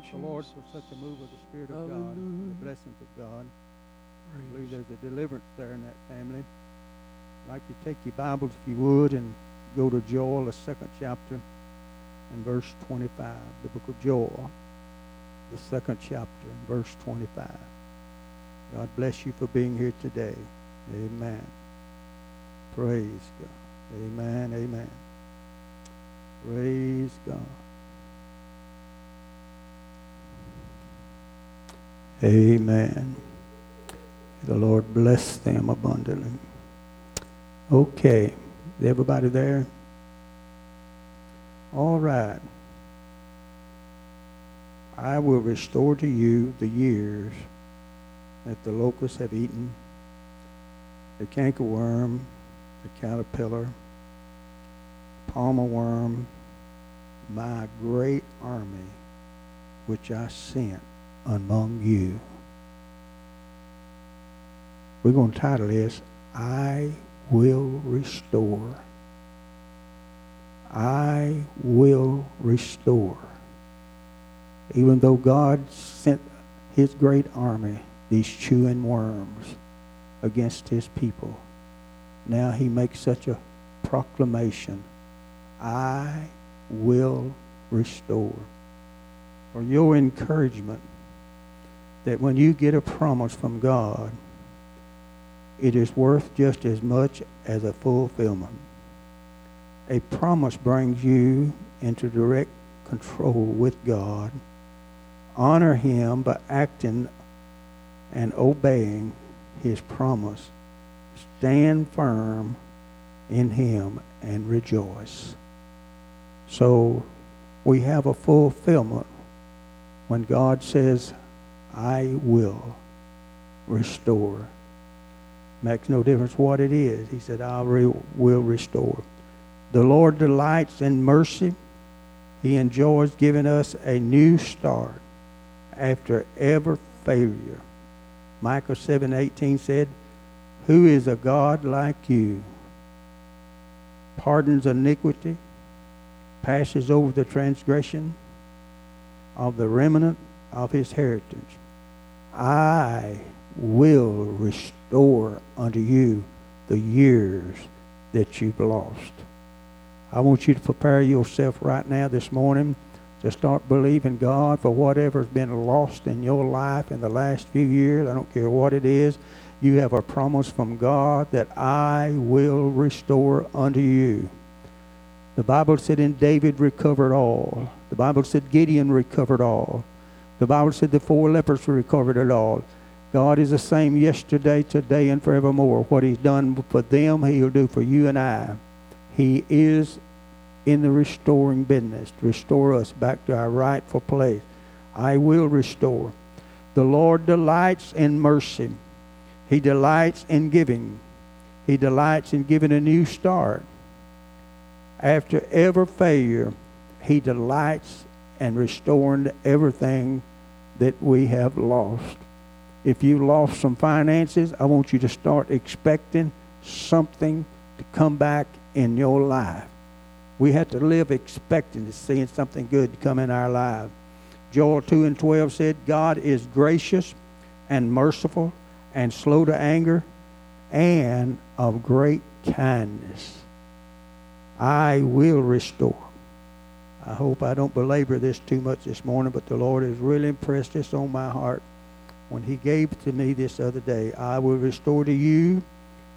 thank the Lord for such a move of the Spirit of God, and the blessings of God. I believe there's a deliverance there in that family. I'd like you to take your Bibles, if you would, and go to Joel, the second chapter, and verse 25. The book of Joel, the second chapter, and verse 25. God bless you for being here today. Amen. Praise God. Amen. Amen. Praise God. Amen. The Lord bless them abundantly. Okay. Everybody there? All right. I will restore to you the years that the locusts have eaten, the cankerworm, the caterpillar, palmer worm, my great army which I sent among you. We're going to title this, I Will Restore. I will restore. Even though God sent his great army, these chewing worms, against his people, now he makes such a proclamation I will restore. For your encouragement, that when you get a promise from God, it is worth just as much as a fulfillment. A promise brings you into direct control with God. Honor Him by acting and obeying His promise. Stand firm in Him and rejoice. So we have a fulfillment when God says, I will restore. Makes no difference what it is. He said, I re- will restore. The Lord delights in mercy. He enjoys giving us a new start after ever failure. Micah 7:18 said, "Who is a God like you? Pardons iniquity, passes over the transgression of the remnant of his heritage. I will restore unto you the years that you've lost." I want you to prepare yourself right now this morning to start believing God for whatever's been lost in your life in the last few years. I don't care what it is. You have a promise from God that I will restore unto you. The Bible said in David recovered all. The Bible said Gideon recovered all. The Bible said the four lepers were recovered at all. God is the same yesterday, today, and forevermore. What He's done for them, He'll do for you and I. He is in the restoring business to restore us back to our rightful place. I will restore. The Lord delights in mercy. He delights in giving. He delights in giving a new start. After every failure, He delights in restoring everything that we have lost. If you lost some finances, I want you to start expecting something to come back in your life. We have to live expecting to seeing something good come in our life. Joel 2 and 12 said, God is gracious and merciful and slow to anger and of great kindness. I will restore. I hope I don't belabor this too much this morning, but the Lord has really impressed this on my heart when He gave to me this other day. I will restore to you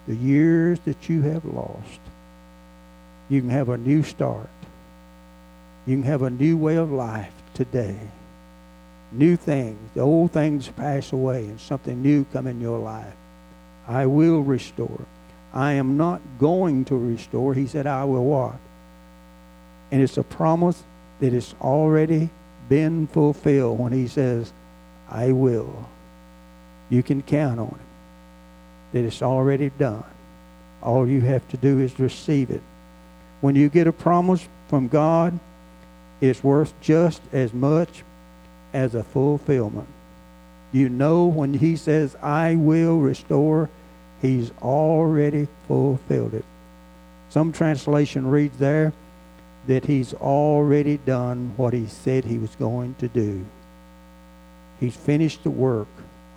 the years that you have lost. You can have a new start. You can have a new way of life today. New things. The old things pass away and something new come in your life. I will restore. I am not going to restore. He said, I will what? And it's a promise that it's already been fulfilled when he says, I will. You can count on it. That it's already done. All you have to do is receive it. When you get a promise from God, it's worth just as much as a fulfillment. You know when he says, I will restore, he's already fulfilled it. Some translation reads there that he's already done what he said he was going to do. He's finished the work.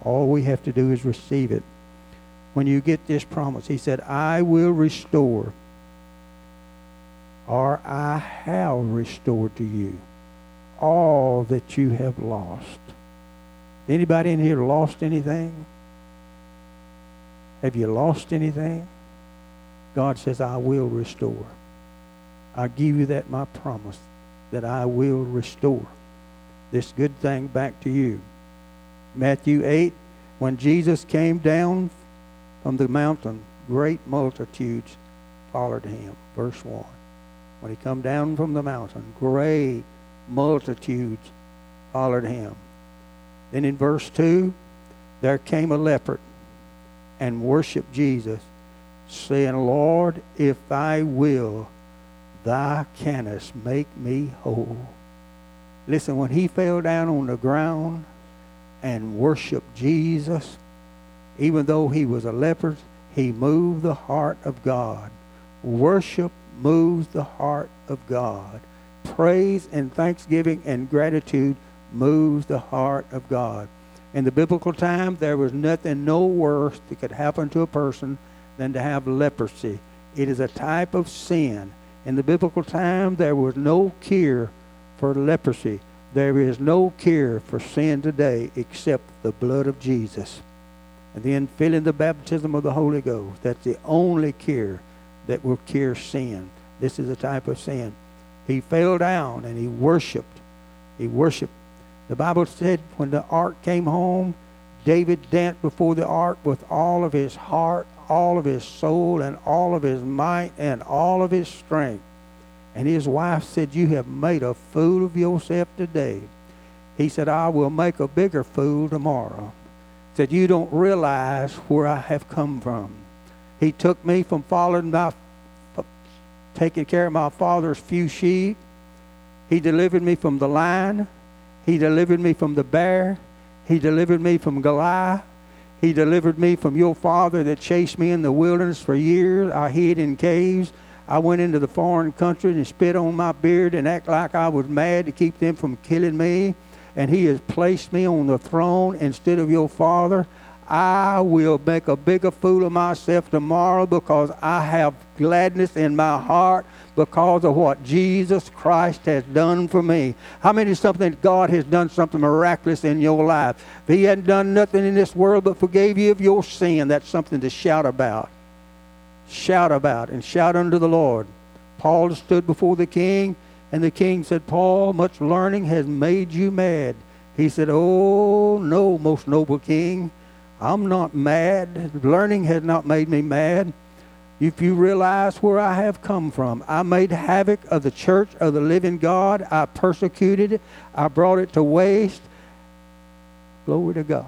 All we have to do is receive it. When you get this promise, he said, I will restore, or I have restored to you all that you have lost. Anybody in here lost anything? Have you lost anything? God says, I will restore. I give you that my promise that I will restore this good thing back to you. Matthew 8, when Jesus came down from the mountain, great multitudes followed him. Verse 1. When he come down from the mountain, great multitudes followed him. Then in verse 2, there came a leopard and worshiped Jesus, saying, Lord, if I will, thou canst make me whole. Listen, when he fell down on the ground and worshiped Jesus, even though he was a leper, he moved the heart of God. Worship moves the heart of God. Praise and thanksgiving and gratitude moves the heart of God. In the biblical time, there was nothing no worse that could happen to a person than to have leprosy. It is a type of sin. In the biblical time, there was no cure for leprosy. There is no cure for sin today except the blood of Jesus. And then filling the baptism of the Holy Ghost. That's the only cure that will cure sin. This is a type of sin. He fell down and he worshiped. He worshiped the Bible said when the ark came home, David danced before the ark with all of his heart, all of his soul, and all of his might, and all of his strength. And his wife said, You have made a fool of yourself today. He said, I will make a bigger fool tomorrow. Said, You don't realize where I have come from. He took me from following my, taking care of my father's few sheep. He delivered me from the lion. He delivered me from the bear. He delivered me from Goliath. He delivered me from your father that chased me in the wilderness for years. I hid in caves. I went into the foreign country and spit on my beard and act like I was mad to keep them from killing me. And he has placed me on the throne instead of your father. I will make a bigger fool of myself tomorrow because I have gladness in my heart because of what Jesus Christ has done for me. How many something God has done something miraculous in your life? If He hadn't done nothing in this world but forgave you of your sin, that's something to shout about. Shout about and shout unto the Lord. Paul stood before the king, and the king said, Paul, much learning has made you mad. He said, Oh, no, most noble king. I'm not mad. Learning has not made me mad. If you realize where I have come from, I made havoc of the church of the living God. I persecuted it. I brought it to waste. Glory to God.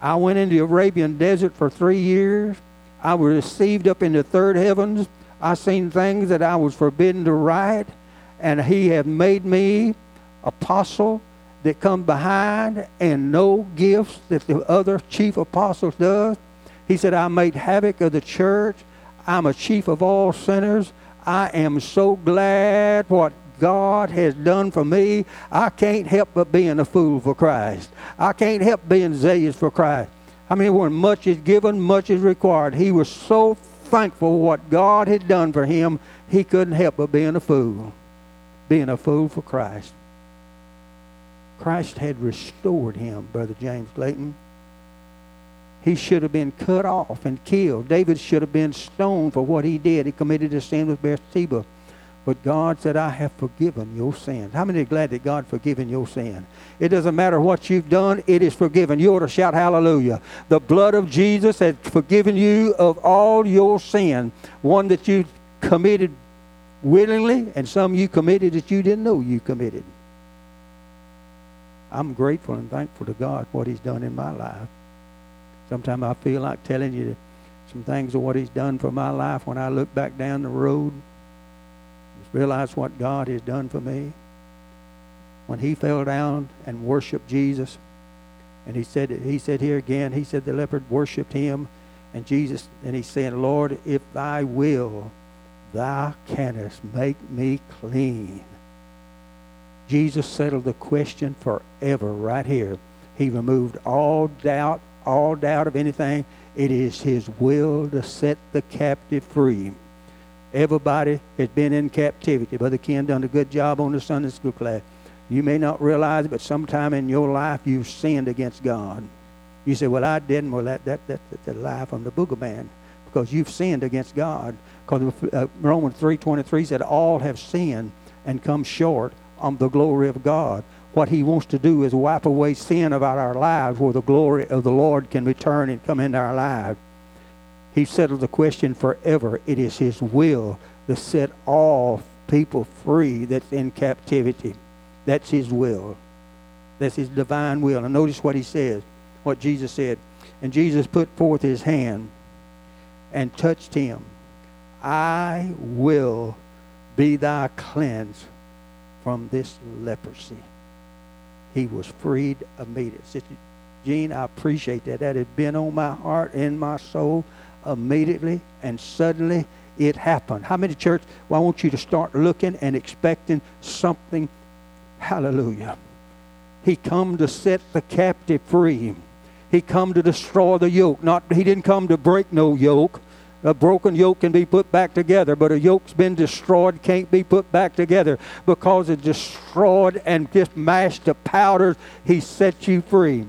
I went into the Arabian desert for three years. I was received up into third heavens. I seen things that I was forbidden to write, and He had made me apostle that come behind and no gifts that the other chief apostles does. He said, I made havoc of the church. I'm a chief of all sinners. I am so glad what God has done for me. I can't help but being a fool for Christ. I can't help being zealous for Christ. I mean, when much is given, much is required. He was so thankful what God had done for him, he couldn't help but being a fool. Being a fool for Christ. Christ had restored him, Brother James Clayton. He should have been cut off and killed. David should have been stoned for what he did. He committed a sin with Bathsheba. But God said, I have forgiven your sins. How many are glad that God forgiven your sin? It doesn't matter what you've done, it is forgiven. You ought to shout hallelujah. The blood of Jesus has forgiven you of all your sin. One that you committed willingly, and some you committed that you didn't know you committed. I'm grateful and thankful to God for what He's done in my life. Sometimes I feel like telling you some things of what He's done for my life when I look back down the road. Just realize what God has done for me. When He fell down and worshiped Jesus, and He said, He said here again, He said the leopard worshipped Him, and Jesus, and He said, Lord, if Thy will, Thou canst make me clean. Jesus settled the question forever right here. He removed all doubt, all doubt of anything. It is His will to set the captive free. Everybody has been in captivity. Brother Ken done a good job on the Sunday school class. You may not realize it, but sometime in your life you've sinned against God. You say, well, I didn't. Well, that, that, that, that's a lie from the boogeyman because you've sinned against God. Because uh, Romans 3.23 said, all have sinned and come short of the glory of God. What he wants to do is wipe away sin about our lives where the glory of the Lord can return and come into our lives. He settled the question forever. It is his will to set all people free that's in captivity. That's his will. That's his divine will. And notice what he says, what Jesus said. And Jesus put forth his hand and touched him. I will be thy cleanse from this leprosy. He was freed immediately. Jean, I appreciate that. That had been on my heart, and my soul, immediately, and suddenly it happened. How many church? Well, I want you to start looking and expecting something Hallelujah. He come to set the captive free. He come to destroy the yoke. Not he didn't come to break no yoke. A broken yoke can be put back together, but a yoke's been destroyed can't be put back together because it's destroyed and just mashed to powder. He set you free.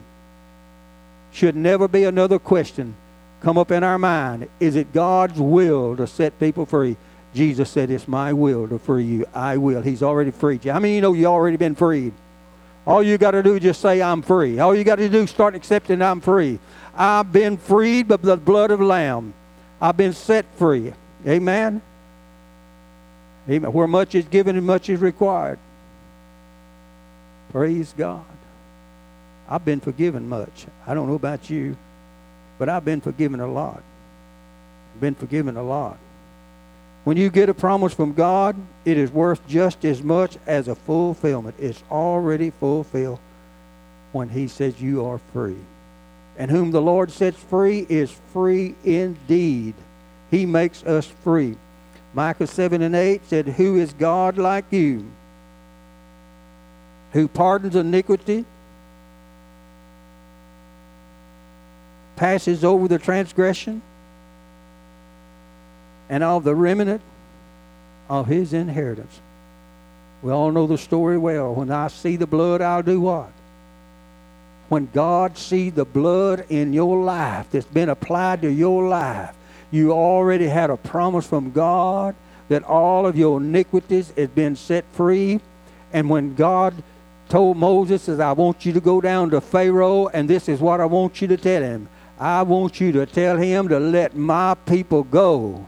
Should never be another question come up in our mind. Is it God's will to set people free? Jesus said, It's my will to free you. I will. He's already freed you. I mean, you know you already been freed? All you got to do is just say, I'm free. All you got to do is start accepting I'm free. I've been freed by the blood of Lamb. I've been set free. Amen? Amen. Where much is given and much is required. Praise God. I've been forgiven much. I don't know about you, but I've been forgiven a lot. Been forgiven a lot. When you get a promise from God, it is worth just as much as a fulfillment. It's already fulfilled when He says you are free. And whom the Lord sets free is free indeed. He makes us free. Micah 7 and 8 said, Who is God like you? Who pardons iniquity, passes over the transgression, and of the remnant of his inheritance. We all know the story well. When I see the blood, I'll do what? When God sees the blood in your life that's been applied to your life, you already had a promise from God that all of your iniquities has been set free. And when God told Moses, says, I want you to go down to Pharaoh, and this is what I want you to tell him. I want you to tell him to let my people go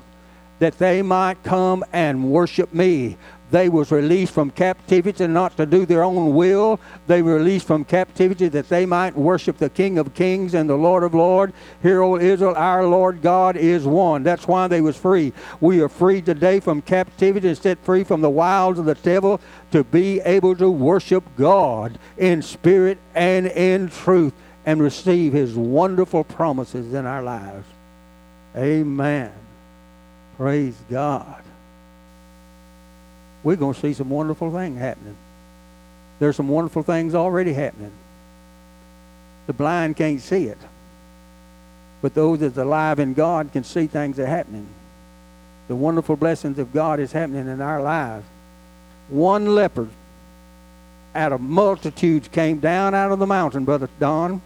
that they might come and worship me. They was released from captivity not to do their own will. They were released from captivity that they might worship the King of Kings and the Lord of Lords. Hear, O Israel, our Lord God is one. That's why they was free. We are free today from captivity and set free from the wiles of the devil to be able to worship God in spirit and in truth and receive his wonderful promises in our lives. Amen. Praise God. We're going to see some wonderful things happening. There's some wonderful things already happening. The blind can't see it. But those that's alive in God can see things that are happening. The wonderful blessings of God is happening in our lives. One leopard out of multitudes came down out of the mountain, Brother Don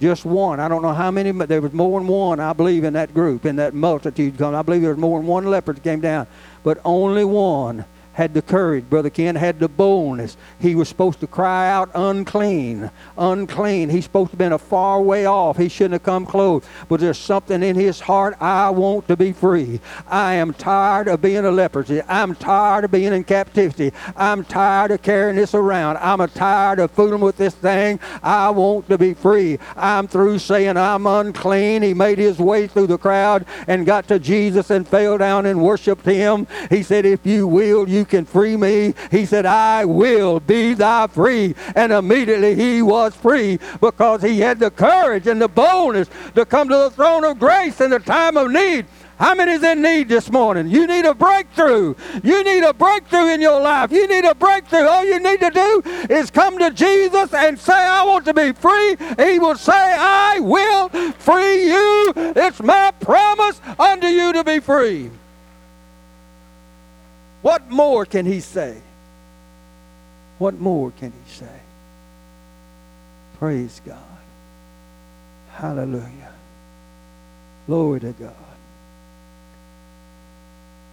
just one. I don't know how many, but there was more than one, I believe, in that group, in that multitude. I believe there was more than one leopard that came down. But only one had the courage. Brother Ken had the boldness. He was supposed to cry out, unclean, unclean. He's supposed to have been a far way off. He shouldn't have come close. But there's something in his heart. I want to be free. I am tired of being a leprosy. I'm tired of being in captivity. I'm tired of carrying this around. I'm tired of fooling with this thing. I want to be free. I'm through saying I'm unclean. He made his way through the crowd and got to Jesus and fell down and worshiped him. He said, If you will, you can free me. He said, I will be thy free. And immediately he was free because he had the courage and the boldness to come to the throne of grace in the time of need. How many is in need this morning? You need a breakthrough. You need a breakthrough in your life. You need a breakthrough. All you need to do is come to Jesus and say, I want to be free. He will say, I will free you. It's my promise unto you to be free. What more can he say? What more can he say? Praise God. Hallelujah. Glory to God.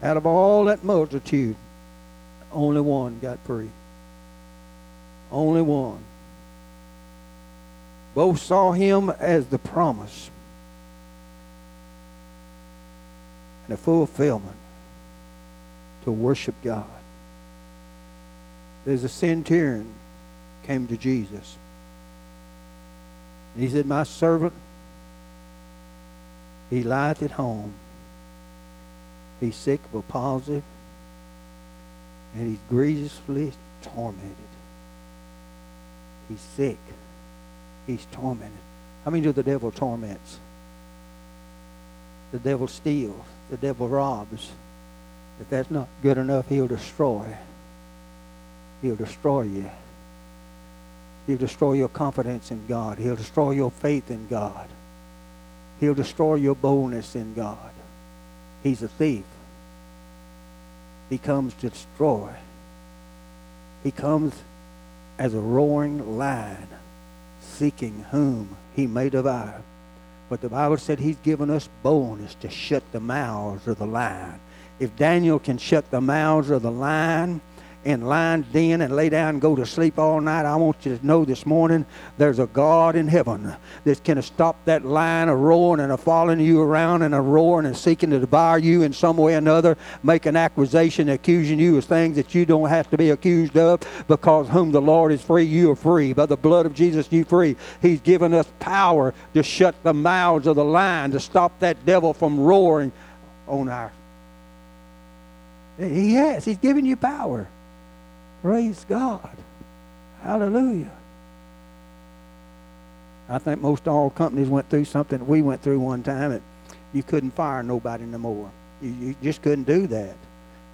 Out of all that multitude, only one got free. Only one. Both saw him as the promise and the fulfillment to worship God. There's a centurion came to Jesus. And he said, My servant, he lieth at home. He's sick of a palsy, and he's grievously tormented. He's sick. He's tormented. How many do the devil torments? The devil steals. The devil robs. If that's not good enough, he'll destroy. He'll destroy you. He'll destroy your confidence in God. He'll destroy your faith in God. He'll destroy your boldness in God. He's a thief. He comes to destroy. He comes as a roaring lion, seeking whom he may devour. But the Bible said he's given us boldness to shut the mouths of the lion. If Daniel can shut the mouths of the lion, in lion's den and lay down and go to sleep all night, I want you to know this morning there's a God in heaven that can stop that lion a roaring and a following you around and a roaring and seeking to devour you in some way or another, make an accusation accusing you of things that you don't have to be accused of because whom the Lord is free, you are free. By the blood of Jesus, you free. He's given us power to shut the mouths of the lion, to stop that devil from roaring on our he has. He's given you power. Praise God. Hallelujah. I think most all companies went through something we went through one time. And you couldn't fire nobody no more. You, you just couldn't do that.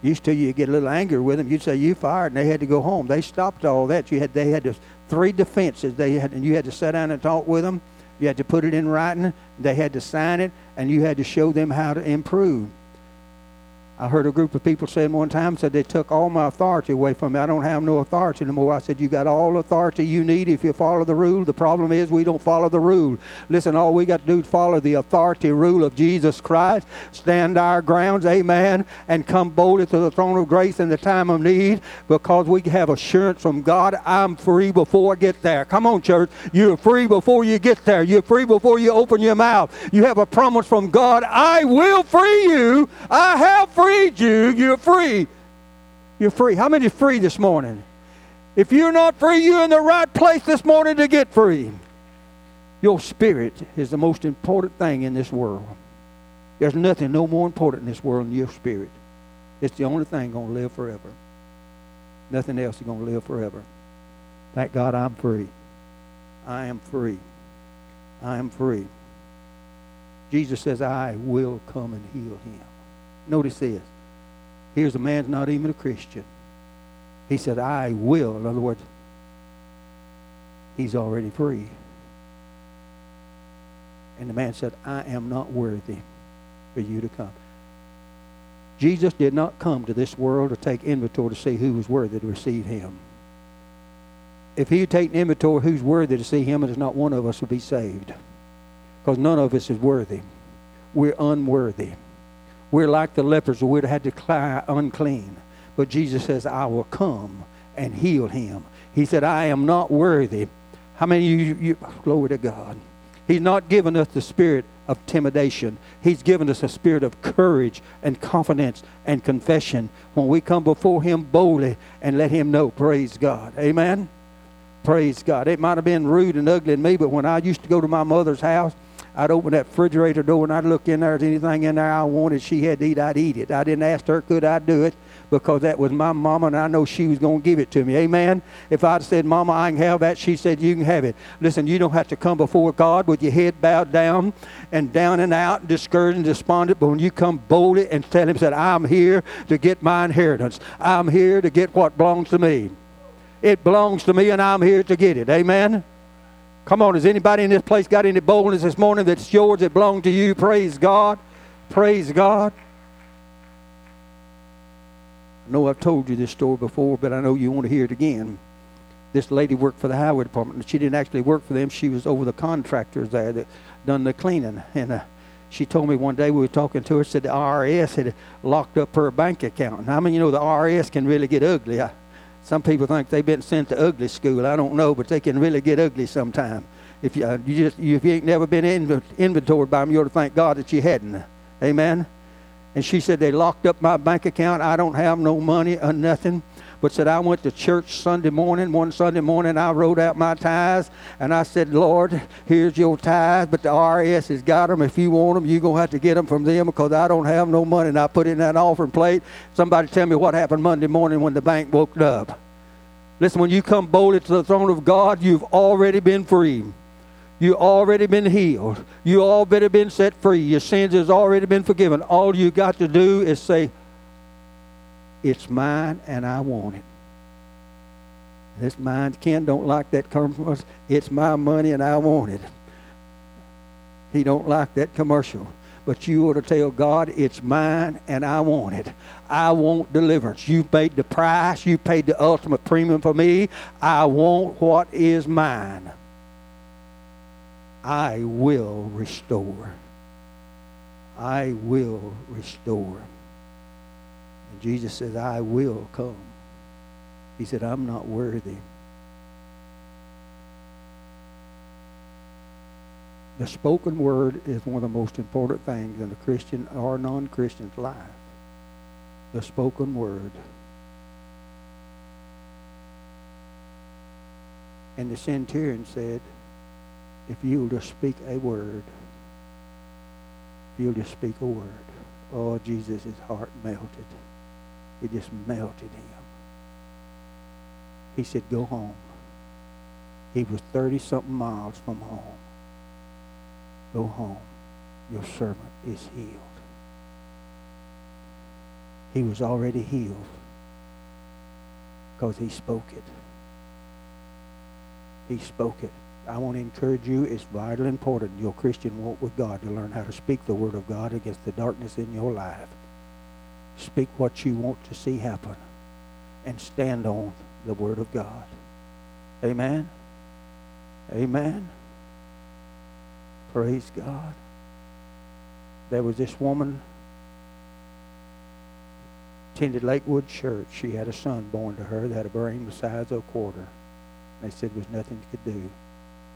Used to you get a little angry with them. You'd say you fired, and they had to go home. They stopped all that. You had they had to, three defenses. They had and you had to sit down and talk with them. You had to put it in writing. They had to sign it, and you had to show them how to improve. I heard a group of people saying one time, said they took all my authority away from me. I don't have no authority anymore. I said, you got all authority you need if you follow the rule. The problem is we don't follow the rule. Listen, all we got to do is follow the authority rule of Jesus Christ, stand our grounds, amen, and come boldly to the throne of grace in the time of need because we have assurance from God, I'm free before I get there. Come on, church. You're free before you get there. You're free before you open your mouth. You have a promise from God, I will free you. I have free you're free. You're free. How many free this morning? If you're not free, you're in the right place this morning to get free. Your spirit is the most important thing in this world. There's nothing no more important in this world than your spirit. It's the only thing going to live forever. Nothing else is going to live forever. Thank God I'm free. I am free. I am free. Jesus says, I will come and heal him. Notice this. Here's a man's not even a Christian. He said, I will. In other words, he's already free. And the man said, I am not worthy for you to come. Jesus did not come to this world to take inventory to see who was worthy to receive him. If he had taken inventory who's worthy to see him, and there's not one of us would be saved. Because none of us is worthy. We're unworthy. We're like the lepers, we'd have had to cry unclean. But Jesus says, I will come and heal him. He said, I am not worthy. How many you, you glory to God? He's not given us the spirit of intimidation. He's given us a spirit of courage and confidence and confession when we come before Him boldly and let Him know. Praise God. Amen. Praise God. It might have been rude and ugly in me, but when I used to go to my mother's house, I'd open that refrigerator door and I'd look in there. If anything in there I wanted she had to eat, I'd eat it. I didn't ask her, could I do it? Because that was my mama and I know she was going to give it to me. Amen? If I'd said, Mama, I can have that, she said, you can have it. Listen, you don't have to come before God with your head bowed down and down and out, discouraged and despondent. But when you come boldly and tell him, said, I'm here to get my inheritance. I'm here to get what belongs to me. It belongs to me and I'm here to get it. Amen? Come on, has anybody in this place got any boldness this morning that's yours that belongs to you? Praise God. Praise God. I know I've told you this story before, but I know you want to hear it again. This lady worked for the highway department. She didn't actually work for them. She was over the contractors there that done the cleaning. And uh, she told me one day we were talking to her, said the IRS had locked up her bank account. I mean, you know, the IRS can really get ugly. I, some people think they've been sent to ugly school. I don't know, but they can really get ugly sometime. If you, uh, you just if you ain't never been inv- inventoried by them, you ought to thank God that you hadn't. Amen. And she said they locked up my bank account. I don't have no money or nothing but said I went to church Sunday morning. One Sunday morning, I wrote out my tithes, and I said, Lord, here's your tithes, but the IRS has got them. If you want them, you're going to have to get them from them because I don't have no money. And I put in that offering plate. Somebody tell me what happened Monday morning when the bank woke up. Listen, when you come boldly to the throne of God, you've already been free. You already been healed. You already been set free. Your sins has already been forgiven. All you got to do is say, it's mine and I want it. This mine. Ken don't like that commercial. It's my money and I want it. He don't like that commercial. But you ought to tell God, it's mine and I want it. I want deliverance. You paid the price. You paid the ultimate premium for me. I want what is mine. I will restore. I will restore. Jesus said, I will come. He said, I'm not worthy. The spoken word is one of the most important things in a Christian or non Christian's life. The spoken word. And the centurion said, If you'll just speak a word, if you'll just speak a word. Oh, Jesus' heart melted. It just melted him. He said, Go home. He was 30 something miles from home. Go home. Your servant is healed. He was already healed because he spoke it. He spoke it. I want to encourage you, it's vitally important your Christian walk with God to learn how to speak the Word of God against the darkness in your life. Speak what you want to see happen and stand on the Word of God. Amen. Amen. Praise God. There was this woman attended Lakewood Church. She had a son born to her that had a brain the size of a quarter. They said there was nothing he could do.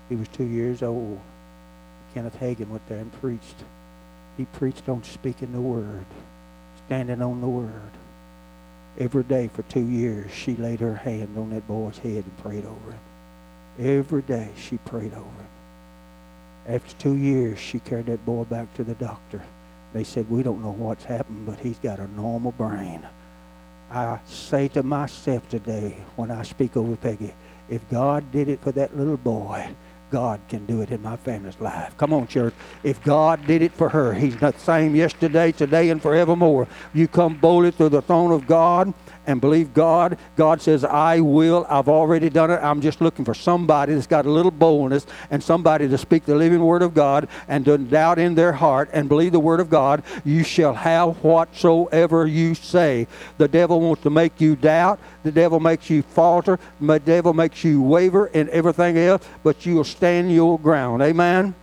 He was two years old. Kenneth Hagin went there and preached. He preached on speaking the word standing on the Word. Every day for two years, she laid her hand on that boy's head and prayed over him. Every day, she prayed over him. After two years, she carried that boy back to the doctor. They said, We don't know what's happened, but he's got a normal brain. I say to myself today, when I speak over Peggy, if God did it for that little boy, God can do it in my family's life. Come on, church. If God did it for her, He's the same yesterday, today, and forevermore. You come boldly to the throne of God and believe God. God says, I will. I've already done it. I'm just looking for somebody that's got a little boldness and somebody to speak the living word of God and to doubt in their heart and believe the word of God. You shall have whatsoever you say. The devil wants to make you doubt. The devil makes you falter. The devil makes you waver and everything else, but you'll stand your ground. Amen?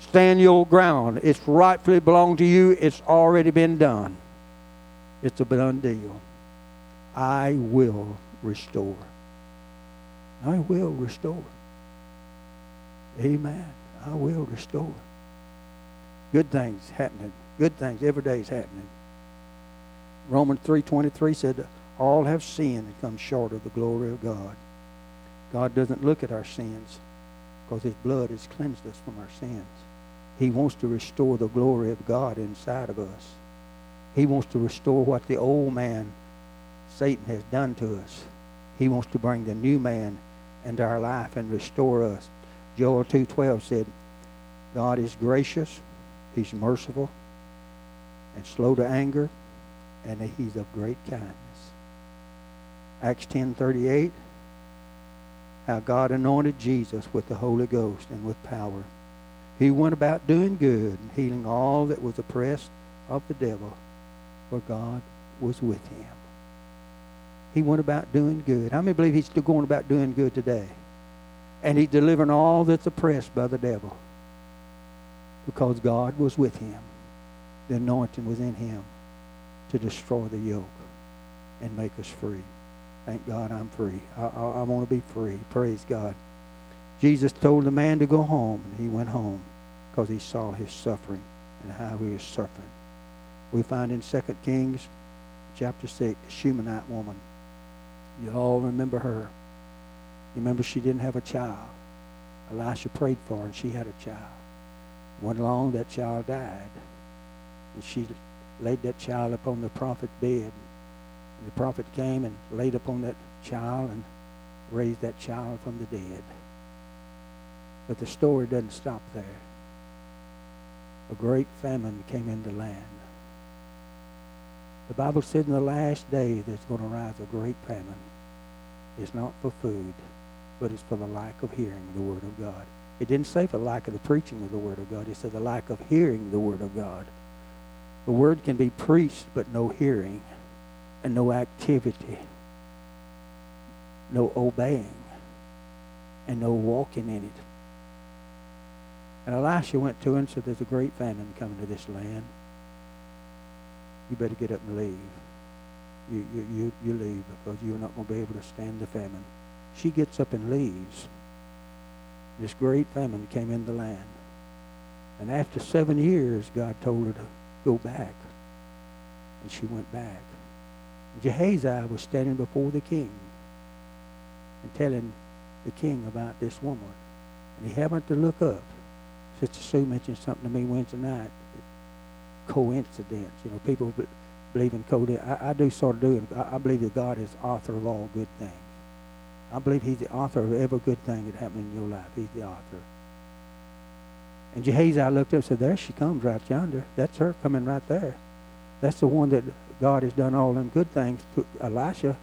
Stand your ground. It's rightfully belong to you. It's already been done. It's a done deal. I will restore. I will restore. Amen. I will restore. Good things happening. Good things every day is happening. Romans 3.23 said, all have sinned and come short of the glory of God. God doesn't look at our sins because his blood has cleansed us from our sins. He wants to restore the glory of God inside of us. He wants to restore what the old man, Satan, has done to us. He wants to bring the new man into our life and restore us. Joel 2.12 said, God is gracious, he's merciful, and slow to anger, and he's of great kindness. Acts 10.38, how God anointed Jesus with the Holy Ghost and with power. He went about doing good and healing all that was oppressed of the devil, for God was with him. He went about doing good. How many believe he's still going about doing good today? And he's delivering all that's oppressed by the devil because God was with him. The anointing was in him to destroy the yoke and make us free. Thank God I'm free. I, I, I want to be free. Praise God. Jesus told the man to go home, and he went home because he saw his suffering and how he was suffering. We find in 2 Kings chapter 6, the Shunammite woman. You all remember her. You remember she didn't have a child. Elisha prayed for her, and she had a child. Went along, that child died. And she laid that child upon the prophet's bed And the prophet came and laid upon that child and raised that child from the dead. But the story doesn't stop there. A great famine came in the land. The Bible said in the last day there's going to rise a great famine. It's not for food, but it's for the lack of hearing the Word of God. It didn't say for the lack of the preaching of the Word of God. It said the lack of hearing the Word of God. The Word can be preached, but no hearing and no activity, no obeying, and no walking in it. And Elisha went to him and said, There's a great famine coming to this land. You better get up and leave. You, you, you, you leave because you're not going to be able to stand the famine. She gets up and leaves. This great famine came in the land. And after seven years, God told her to go back. And she went back. Gehazi was standing before the king and telling the king about this woman. And he happened to look up. Sister Sue mentioned something to me Wednesday night. Coincidence. You know, people believe in coincidence. I, I do sort of do. I, I believe that God is author of all good things. I believe he's the author of every good thing that happened in your life. He's the author. And Gehazi looked up and said, There she comes right yonder. That's her coming right there. That's the one that God has done all them good things to Elisha.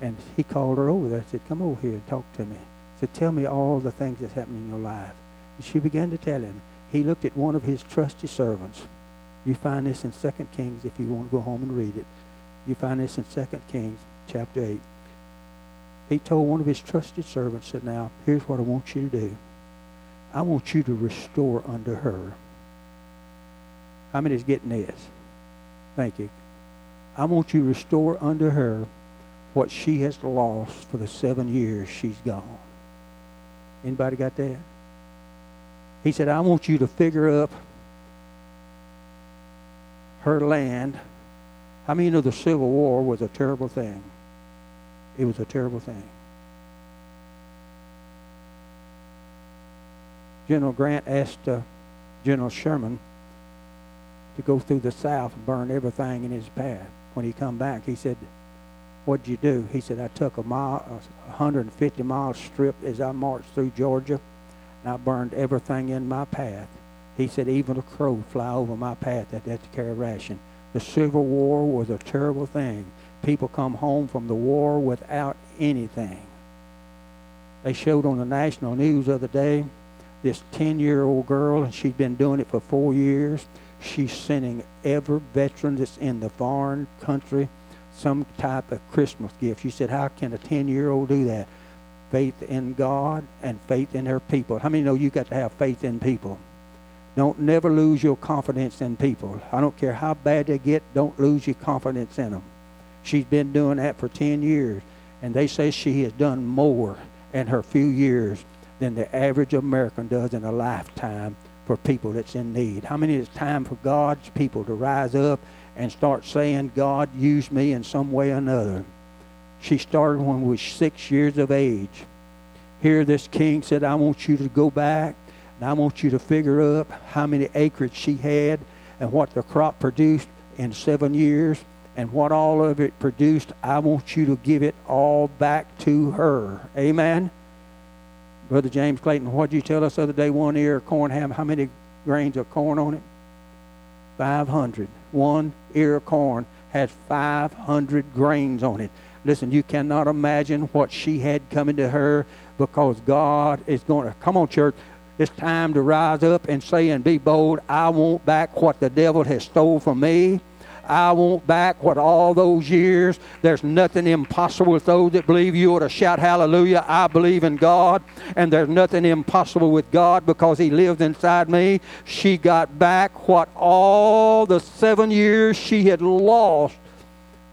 And he called her over there and said, Come over here and talk to me. He said, Tell me all the things that's happening in your life. And she began to tell him. He looked at one of his trusty servants. You find this in 2 Kings if you want to go home and read it. You find this in 2 Kings chapter 8. He told one of his trusted servants, said, Now, here's what I want you to do. I want you to restore unto her. How many is getting this? Thank you. I want you to restore unto her what she has lost for the seven years she's gone. Anybody got that? He said, I want you to figure up her land. How many know the Civil War was a terrible thing? It was a terrible thing. General Grant asked uh, General Sherman to go through the South and burn everything in his path when he come back, he said, what'd you do? He said, I took a mile, a 150 mile strip as I marched through Georgia, and I burned everything in my path. He said, even a crow fly over my path that had to carry ration. The Civil War was a terrible thing. People come home from the war without anything. They showed on the national news the other day this 10-year-old girl, and she'd been doing it for four years. She's sending every veteran that's in the foreign country some type of Christmas gift. She said, How can a 10 year old do that? Faith in God and faith in her people. How many know you got to have faith in people? Don't never lose your confidence in people. I don't care how bad they get, don't lose your confidence in them. She's been doing that for 10 years, and they say she has done more in her few years than the average American does in a lifetime for people that's in need? How many it's time for God's people to rise up and start saying, God used me in some way or another? She started when we was six years of age. Here, this king said, I want you to go back. Now I want you to figure up how many acres she had and what the crop produced in seven years and what all of it produced. I want you to give it all back to her. Amen. Brother James Clayton, what did you tell us the other day? One ear of corn have how many grains of corn on it? 500. One ear of corn has 500 grains on it. Listen, you cannot imagine what she had coming to her because God is going to. Come on, church. It's time to rise up and say and be bold. I want back what the devil has stole from me. I want back what all those years. There's nothing impossible with those that believe. You ought to shout hallelujah. I believe in God, and there's nothing impossible with God because He lives inside me. She got back what all the seven years she had lost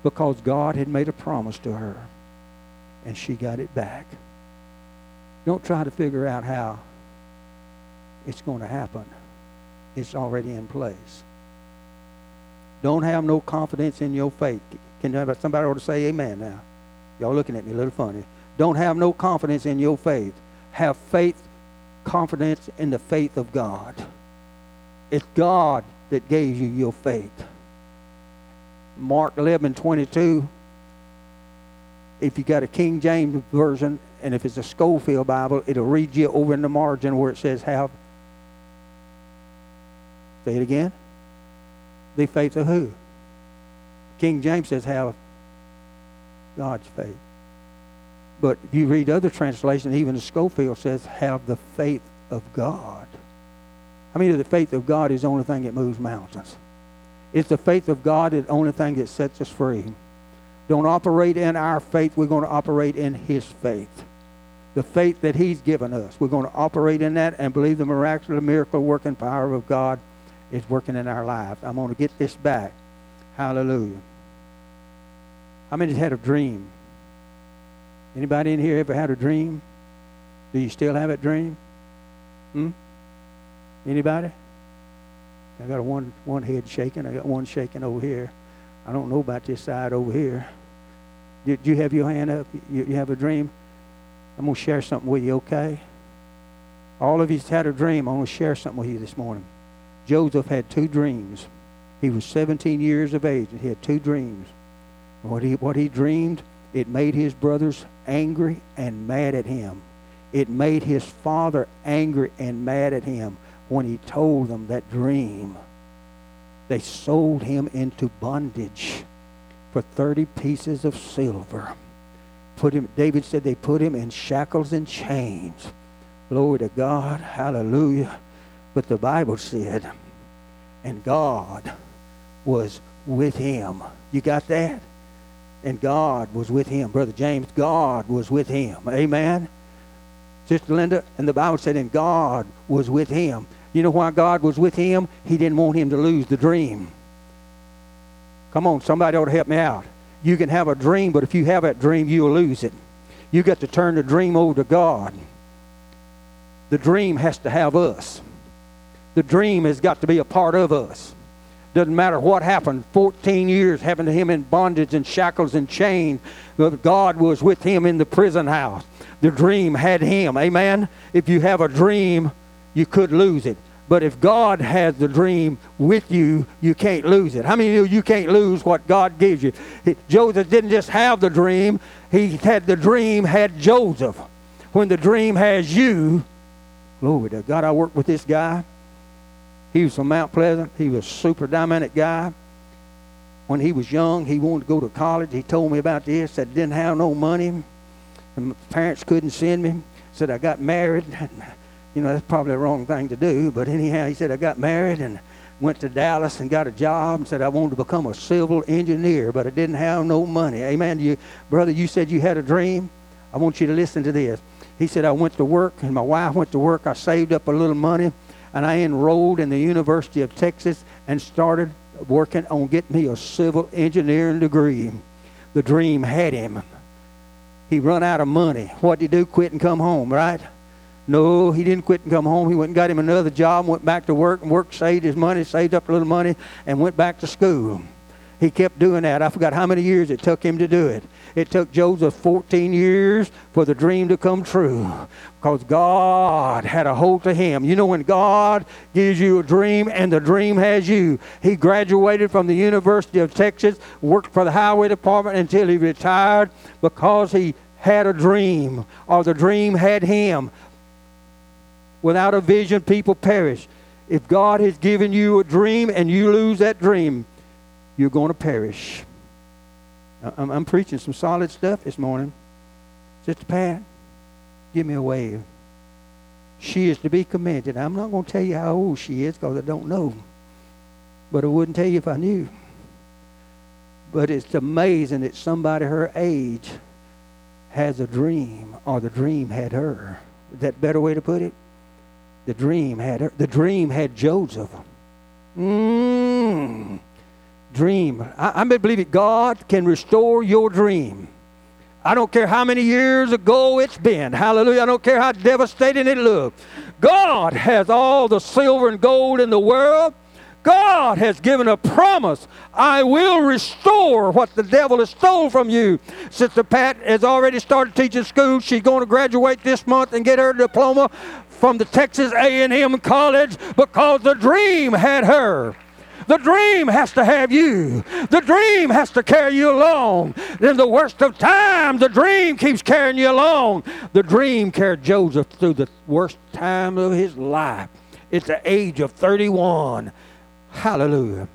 because God had made a promise to her, and she got it back. Don't try to figure out how it's going to happen. It's already in place. Don't have no confidence in your faith. Can somebody ought to say amen now? Y'all looking at me a little funny. Don't have no confidence in your faith. Have faith, confidence in the faith of God. It's God that gave you your faith. Mark 11, 22. If you got a King James version, and if it's a Scofield Bible, it'll read you over in the margin where it says have. Say it again the faith of who? King James says have God's faith. But if you read other translations, even the Scofield says have the faith of God. I mean, the faith of God is the only thing that moves mountains. It's the faith of God the only thing that sets us free. Don't operate in our faith. We're going to operate in His faith. The faith that He's given us. We're going to operate in that and believe the miraculous, miracle working power of God is working in our lives. I'm going to get this back. Hallelujah. How many had a dream? Anybody in here ever had a dream? Do you still have a dream? Hmm? Anybody? I got one one head shaking. I got one shaking over here. I don't know about this side over here. Did you have your hand up? You, you have a dream? I'm going to share something with you, okay? All of you had a dream. I'm going to share something with you this morning. Joseph had two dreams. He was 17 years of age and he had two dreams. What he, what he dreamed, it made his brothers angry and mad at him. It made his father angry and mad at him when he told them that dream. They sold him into bondage for 30 pieces of silver. Put him, David said they put him in shackles and chains. Glory to God. Hallelujah. But the Bible said, and God was with him. You got that? And God was with him. Brother James, God was with him. Amen? Sister Linda, and the Bible said, and God was with him. You know why God was with him? He didn't want him to lose the dream. Come on, somebody ought to help me out. You can have a dream, but if you have that dream, you'll lose it. You got to turn the dream over to God. The dream has to have us. The dream has got to be a part of us. Doesn't matter what happened. 14 years having him in bondage and shackles and chains. God was with him in the prison house. The dream had him. Amen. If you have a dream, you could lose it. But if God has the dream with you, you can't lose it. How many of you, you can't lose what God gives you? Joseph didn't just have the dream, he had the dream, had Joseph. When the dream has you, glory to God, I worked with this guy. He was from Mount Pleasant. He was a super dynamic guy. When he was young, he wanted to go to college. He told me about this. Said didn't have no money. And my parents couldn't send me. Said I got married. You know, that's probably the wrong thing to do. But anyhow, he said I got married and went to Dallas and got a job and said I wanted to become a civil engineer, but I didn't have no money. Amen. You, brother, you said you had a dream. I want you to listen to this. He said I went to work and my wife went to work. I saved up a little money and I enrolled in the University of Texas and started working on getting me a civil engineering degree. The dream had him. He run out of money. What did he do? Quit and come home, right? No, he didn't quit and come home. He went and got him another job, went back to work and worked, saved his money, saved up a little money, and went back to school. He kept doing that. I forgot how many years it took him to do it. It took Joseph 14 years for the dream to come true because God had a hold of him. You know, when God gives you a dream and the dream has you, he graduated from the University of Texas, worked for the highway department until he retired because he had a dream or the dream had him. Without a vision, people perish. If God has given you a dream and you lose that dream, you're going to perish. I'm, I'm preaching some solid stuff this morning. Sister Pat, give me a wave. She is to be commended. I'm not going to tell you how old she is because I don't know. But I wouldn't tell you if I knew. But it's amazing that somebody her age has a dream, or the dream had her. Is that better way to put it? The dream had her. The dream had Joseph. Mmm dream. I, believe it. God can restore your dream. I don't care how many years ago it's been. Hallelujah. I don't care how devastating it looked. God has all the silver and gold in the world. God has given a promise. I will restore what the devil has stole from you. Sister Pat has already started teaching school. She's going to graduate this month and get her diploma from the Texas A&M College because the dream had her. The dream has to have you. The dream has to carry you along. In the worst of times, the dream keeps carrying you along. The dream carried Joseph through the worst time of his life. It's the age of 31. Hallelujah.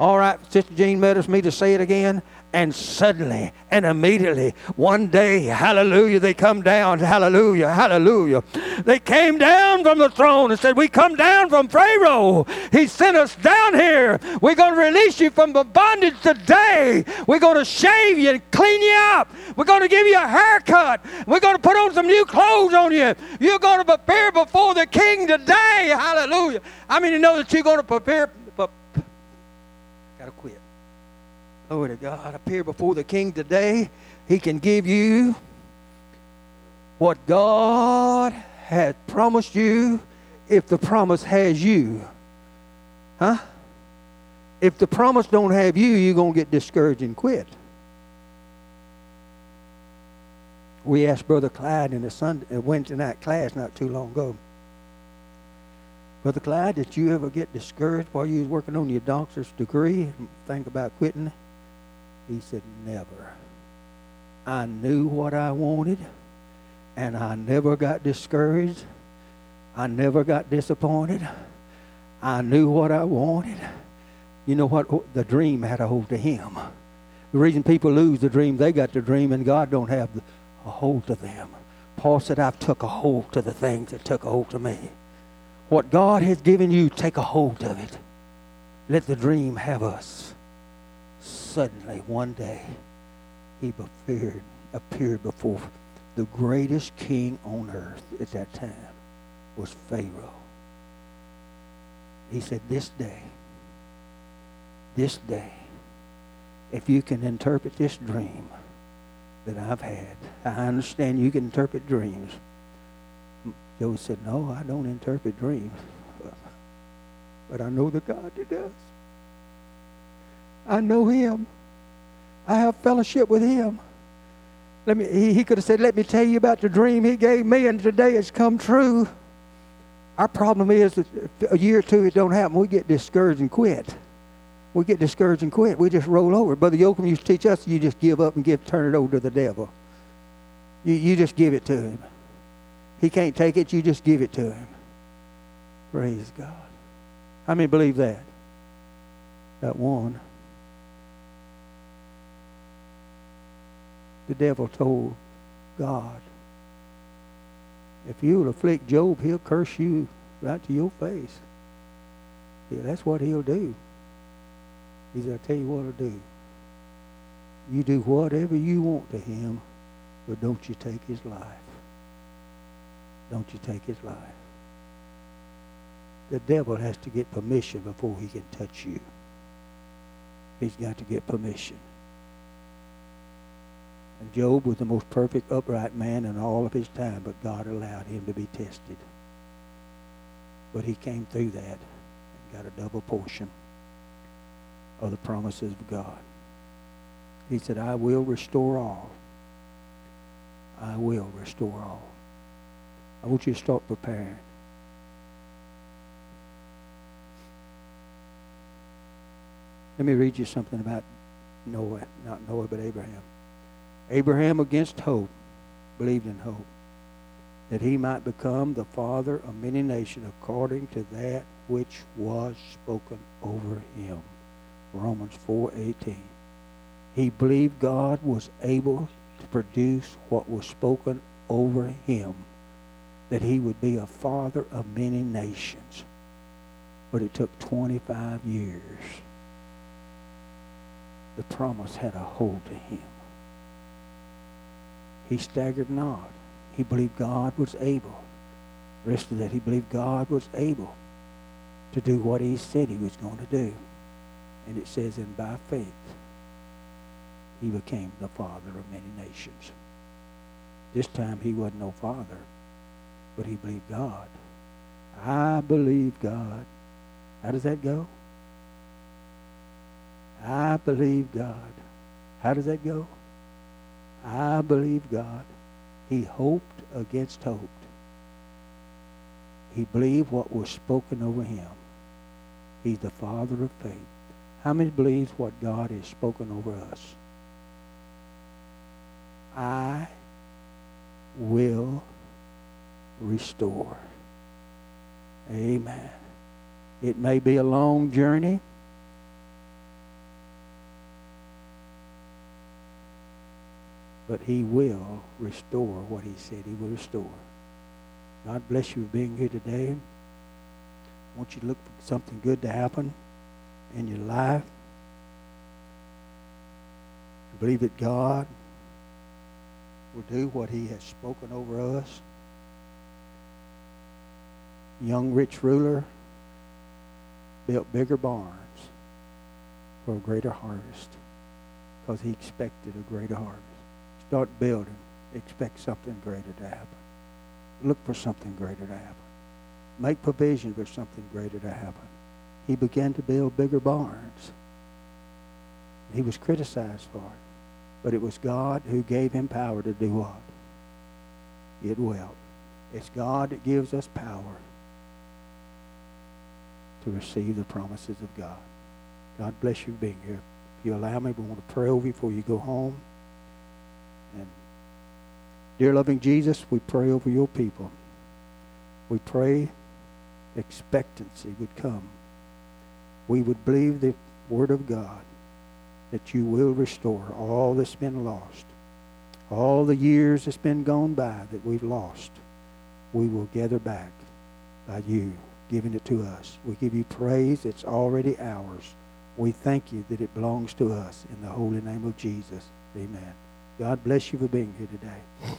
All right, Sister Jean matters me to say it again and suddenly and immediately one day hallelujah they come down hallelujah hallelujah. They came down from the throne and said we come down from pharaoh. He sent us down here. We're going to release you from the bondage today. We're going to shave you and clean you up. We're going to give you a haircut. We're going to put on some new clothes on you. You're going to prepare before the king today. Hallelujah. I mean you know that you're going to prepare? But gotta quit Glory to God. Appear before the king today. He can give you what God had promised you if the promise has you. Huh? If the promise don't have you, you're going to get discouraged and quit. We asked Brother Clyde in the Sunday, uh, Wednesday night class not too long ago. Brother Clyde, did you ever get discouraged while you was working on your doctor's degree and think about quitting? He said, Never. I knew what I wanted, and I never got discouraged. I never got disappointed. I knew what I wanted. You know what? The dream had a hold to him. The reason people lose the dream, they got the dream, and God don't have a hold to them. Paul said, I've took a hold to the things that took a hold of me. What God has given you, take a hold of it. Let the dream have us suddenly one day he appeared, appeared before the greatest king on earth at that time was Pharaoh. He said, This day, this day, if you can interpret this dream that I've had, I understand you can interpret dreams. Joe said, No, I don't interpret dreams. But I know the God that does. I know him. I have fellowship with him. Let me, he, he could have said, Let me tell you about the dream he gave me, and today it's come true. Our problem is that a year or two it don't happen, we get discouraged and quit. We get discouraged and quit. We just roll over. Brother Yoakum used to teach us you just give up and give turn it over to the devil. You, you just give it to him. He can't take it, you just give it to him. Praise God. How many believe that? That one. The devil told God, if you'll afflict Job, he'll curse you right to your face. Yeah, that's what he'll do. He said, I tell you what I'll do. You do whatever you want to him, but don't you take his life. Don't you take his life. The devil has to get permission before he can touch you. He's got to get permission. And Job was the most perfect, upright man in all of his time, but God allowed him to be tested. But he came through that and got a double portion. of the promises of God. He said, I will restore all. I will restore all. I want you to start preparing. Let me read you something about Noah, not Noah, but Abraham. Abraham, against hope, believed in hope, that he might become the father of many nations according to that which was spoken over him. Romans 4:18. He believed God was able to produce what was spoken over him, that he would be a father of many nations. But it took 25 years the promise had a hold to him. He staggered not. He believed God was able. Rest of that, he believed God was able to do what he said he was going to do. And it says, and by faith, he became the father of many nations. This time he wasn't no father, but he believed God. I believe God. How does that go? I believe God. How does that go? I believe God. He hoped against hope. He believed what was spoken over him. He's the father of faith. How many believes what God has spoken over us? I will restore. Amen. It may be a long journey. But he will restore what he said he will restore. God bless you for being here today. I want you to look for something good to happen in your life. Believe that God will do what he has spoken over us. Young rich ruler built bigger barns for a greater harvest because he expected a greater harvest. Start building. Expect something greater to happen. Look for something greater to happen. Make provision for something greater to happen. He began to build bigger barns. He was criticized for it. But it was God who gave him power to do what? It will. It's God that gives us power to receive the promises of God. God bless you being here. If you allow me, we want to pray over you before you go home. Dear loving Jesus, we pray over your people. We pray expectancy would come. We would believe the word of God that you will restore all that's been lost. All the years that's been gone by that we've lost, we will gather back by you giving it to us. We give you praise. It's already ours. We thank you that it belongs to us. In the holy name of Jesus, amen. God bless you for being here today.